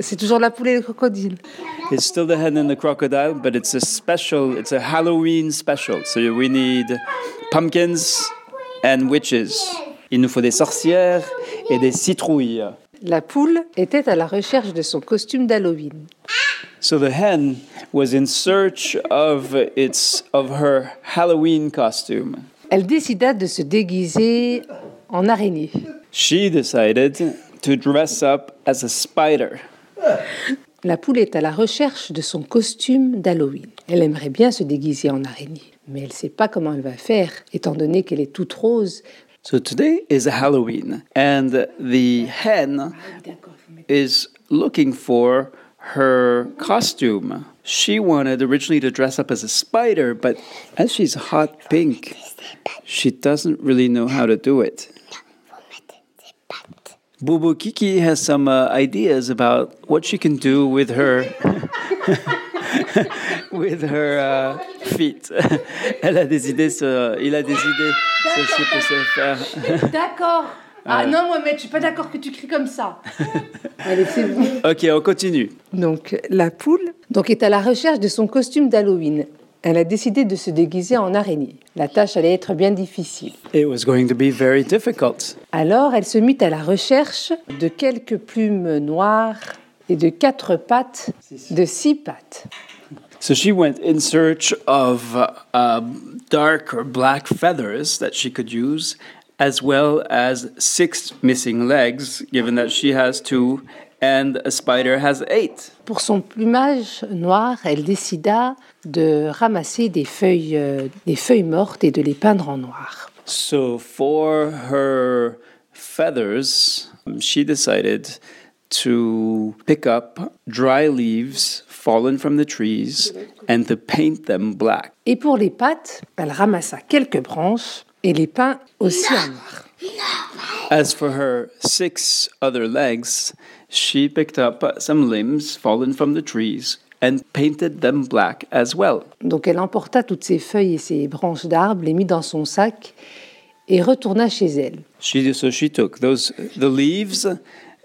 C'est toujours la poule et le crocodile. It's still the hen and the crocodile, but it's a special, it's a Halloween special. So we need pumpkins and witches. Il nous faut des sorcières et des citrouilles. La poule était à la recherche de son costume d'Halloween. So the hen was in search of its of her Halloween costume. Elle décida de se déguiser en araignée. She decided to dress up as a spider. La poule est à la recherche de son costume d'Halloween. Elle aimerait bien se déguiser en araignée, mais elle ne sait pas comment elle va faire, étant donné qu'elle est toute rose. So today is Halloween, and the hen is looking for her costume. She wanted originally to dress up as a spider, but as she's hot pink, she doesn't really know how to do it. Bubu Kiki has some uh, ideas about what she can do with her with her uh, feet. Elle a des idées, sur- il a des idées sur ce qu'il peut se faire. D'accord. Ah non, Mohamed, je suis pas d'accord que tu cries comme ça. Allez, c'est bon. Ok, on continue. Donc, la poule donc, est à la recherche de son costume d'Halloween. Elle a décidé de se déguiser en araignée. La tâche allait être bien difficile. It was going to be very difficult. Alors, elle se mit à la recherche de quelques plumes noires et de quatre pattes, de six pattes. So she went in search of uh, dark or black feathers that she could use, as well as six missing legs, given that she has two and a spider has eight. Pour son plumage noir, elle décida de ramasser des feuilles, euh, des feuilles mortes et de les peindre en noir. So for her feathers, she decided to pick up dry leaves fallen from the trees and to paint them black. Et pour les pattes, elle ramassa quelques branches et les peint aussi en noir. As for her six other legs, she picked up some limbs fallen from the trees and painted them black as well. Donc elle emporta toutes ces feuilles et ces branches d'arbres, les mit dans son sac et retourna chez elle. She so she took those the leaves,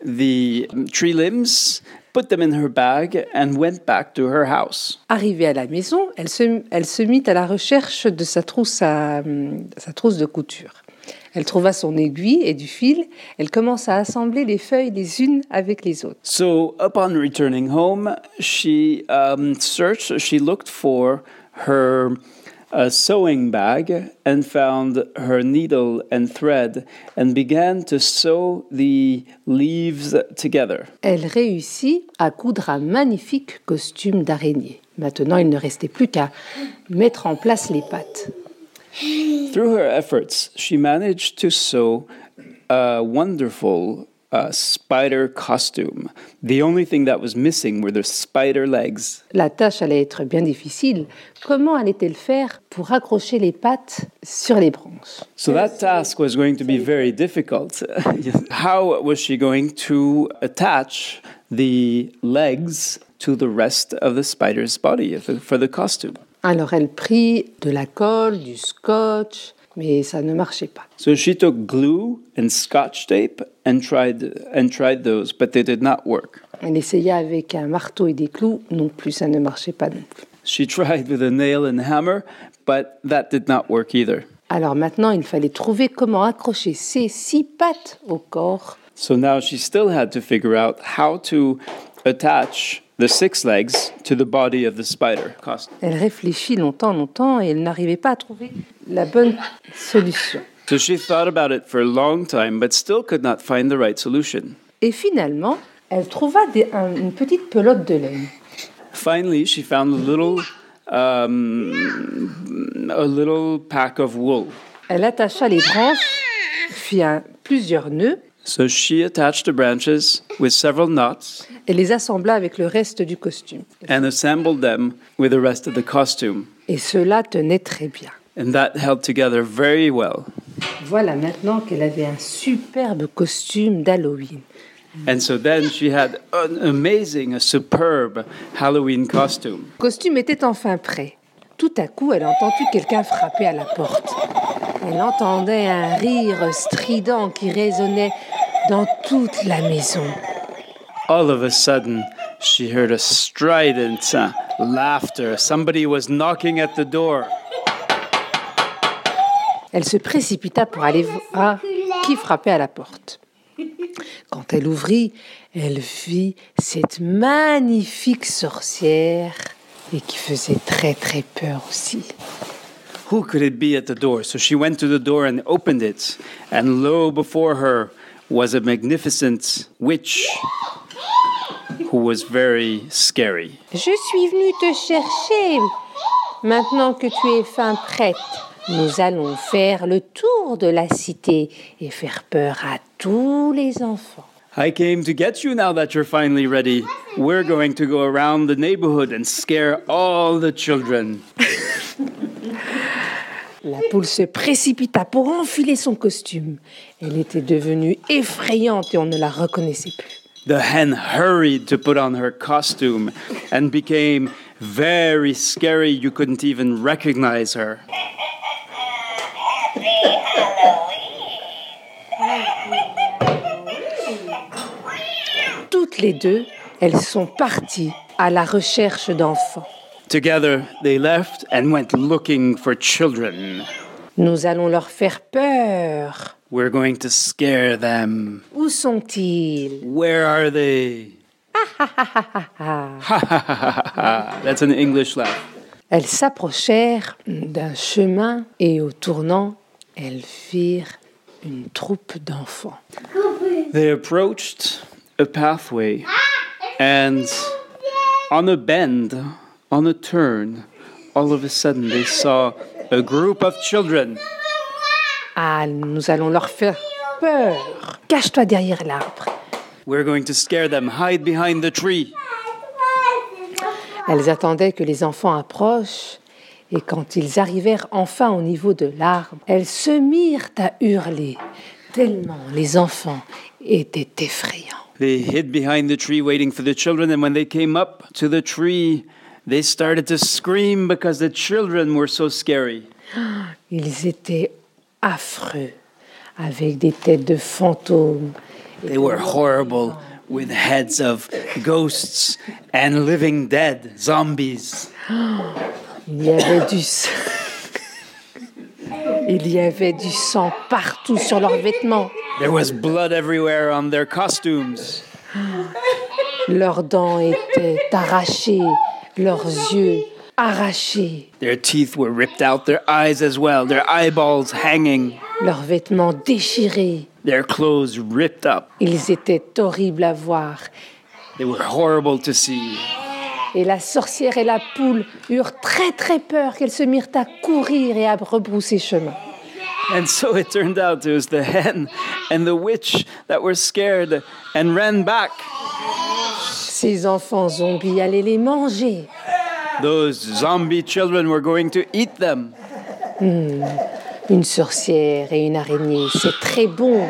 the tree limbs, put them in her bag and went back to her house. Arrivée à la maison, elle se, elle se mit à la recherche de sa trousse, à, hum, sa trousse de couture. Elle trouva son aiguille et du fil. Elle commença à assembler les feuilles les unes avec les autres. So upon returning home, she um, searched. She looked for her uh, sewing bag and found her needle and thread and began to sew the leaves together. Elle réussit à coudre un magnifique costume d'araignée. Maintenant, il ne restait plus qu'à mettre en place les pattes. Through her efforts, she managed to sew a wonderful uh, spider costume. The only thing that was missing were the spider legs. La tâche allait être bien difficile. Comment allait-elle faire pour accrocher les pattes sur les branches So that task was going to be very difficult. How was she going to attach the legs to the rest of the spider's body for- for the costume? Alors elle prit de la colle, du scotch, mais ça ne marchait pas. So she took glue and scotch tape and tried and tried those, but they did not work. Elle essaya avec un marteau et des clous, non plus, ça ne marchait pas non plus. She tried with a nail and hammer, but that did not work either. Alors maintenant, il fallait trouver comment accrocher ces six pattes au corps. So now she still had to figure out how to attach the six legs to the body of the spider. Elle réfléchit longtemps, longtemps, et elle n'arrivait pas à trouver la bonne solution. So she thought about it for a long time, but still could not find the right solution. Et finalement, elle trouva des- un- une petite pelote de laine. Finally, she found a little, um, a little pack of wool. Elle attacha les branches, fit un- plusieurs nœuds So she attached the branches with several knots et les assembla avec le reste du costume. and assembled them with the rest of the costume. Et cela tenait très bien. And that held together very well. Voilà maintenant qu'elle avait un superbe costume d'Halloween. And so then she had an amazing, a superb Halloween costume. Le costume était enfin prêt. Tout à coup, elle entendit quelqu'un frapper à la porte. Elle entendait un rire strident qui résonnait dans toute la maison. All of a sudden, she heard a strident uh, laughter. Somebody was knocking at the door. Elle se précipita pour aller voir qui frappait à la porte. Quand elle ouvrit, elle vit cette magnifique sorcière et qui faisait très très peur aussi. Who could it be at the door? So she went to the door and opened it, and lo, before her was a magnificent witch who was very scary. Je suis venue te chercher. Maintenant que tu es fin prête, nous allons faire le tour de la cité et faire peur à tous les enfants. I came to get you now that you're finally ready. We're going to go around the neighborhood and scare all the children. La poule se précipita pour enfiler son costume. Elle était devenue effrayante et on ne la reconnaissait plus. The hen hurried to put on her costume and became very scary. You couldn't even recognize her. Toutes les deux, elles sont parties à la recherche d'enfants. Together, they left and went looking for children. Nous allons leur faire peur. We're going to scare them. Où sont-ils Where are they? That's an English laugh. Elles s'approchèrent d'un chemin et au tournant, elles virent une troupe d'enfants. They approached a pathway, and on a bend, on a turn, all of a sudden they saw a group of children. Ah, nous allons leur faire peur. Cache-toi derrière l'arbre. We're going to scare them. Hide behind the tree. Elles attendaient que les enfants approchent et quand ils arrivèrent enfin au niveau de l'arbre, elles se mirent à hurler, tellement les enfants étaient effrayants. They hid behind the tree waiting for the children, and when they came up to the tree, they started to scream because the children were so scary. Ils étaient affreux, avec des têtes de fantômes. They were horrible with heads of ghosts and living dead, zombies. Il y avait du sang. Il y avait du sang partout sur leurs vêtements. There was blood everywhere on their costumes. Leurs dents étaient arrachées, leurs yeux arrachés, Their teeth were ripped out, their eyes as well, their eyeballs hanging, leurs vêtements déchirés. their clothes ripped up. Ils étaient horribles à voir. They were horrible to see. Et la sorcière et la poule eurent très très peur qu'elles se mirent à courir et à rebrousser chemin. And so it turned out it was the hen and the witch that were scared and ran back. Ces enfants zombies allaient les manger. Those zombie children were going to eat them. Une sorcière et une araignée, c'est très bon.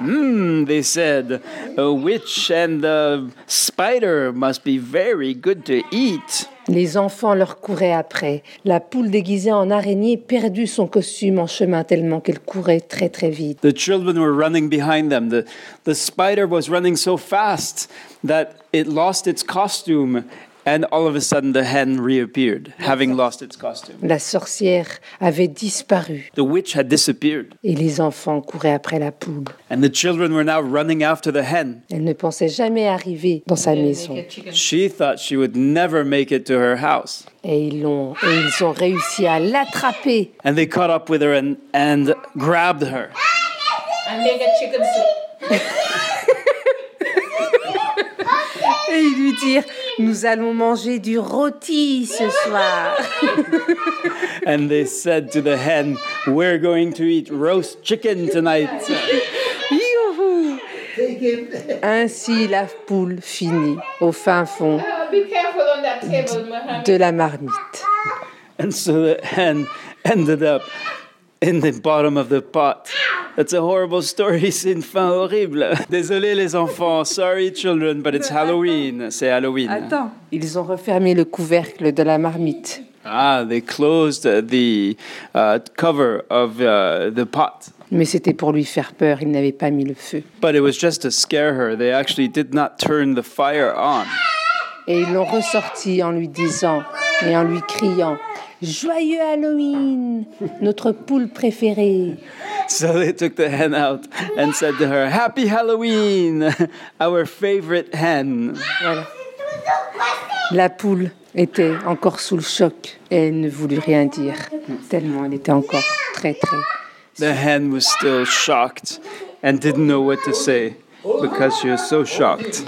Hmm, they said, a witch and a spider must be very good to eat. Les enfants leur couraient après. La poule déguisée en araignée perdut son costume en chemin tellement qu'elle courait très très vite. The children were running behind them. The, the spider was running so fast that it lost its costume, and all of a sudden the hen reappeared, having lost its costume. La sorcière avait disparu The witch had disappeared, et les enfants couraient après la poule. and the children were now running after the hen. Elle ne pensait jamais arriver dans sa maison. She thought she would never make it to her house. Et ils, l'ont, et ils ont réussi à l'attraper. And they caught up with her and, and grabbed her. and make a chicken soup. Et ils lui dirent Nous allons manger du rôti ce soir. And they said to the hen, We're going to eat roast chicken tonight. Ainsi la poule finit au fin fond de la marmite. And so the hen ended up in the bottom of the pot. That's a horrible story, c'est une fin horrible. Désolé les enfants, sorry children, but it's Halloween. C'est Halloween. Attends, ils ont refermé le couvercle de la marmite. Ah, they closed the uh, cover of uh, the pot. Mais c'était pour lui faire peur, il n'avait pas mis le feu. But it was just to scare her. They actually did not turn the fire on. Et ils l'ont ressorti en lui disant et en lui criant Joyeux Halloween, notre poule préférée. So they took the hen out and said to her, Happy Halloween, our favorite hen. Voilà. La poule était encore sous le choc et elle ne voulut rien dire, tellement elle était encore très très. The hen was still shocked and didn't know what to say because she was so shocked.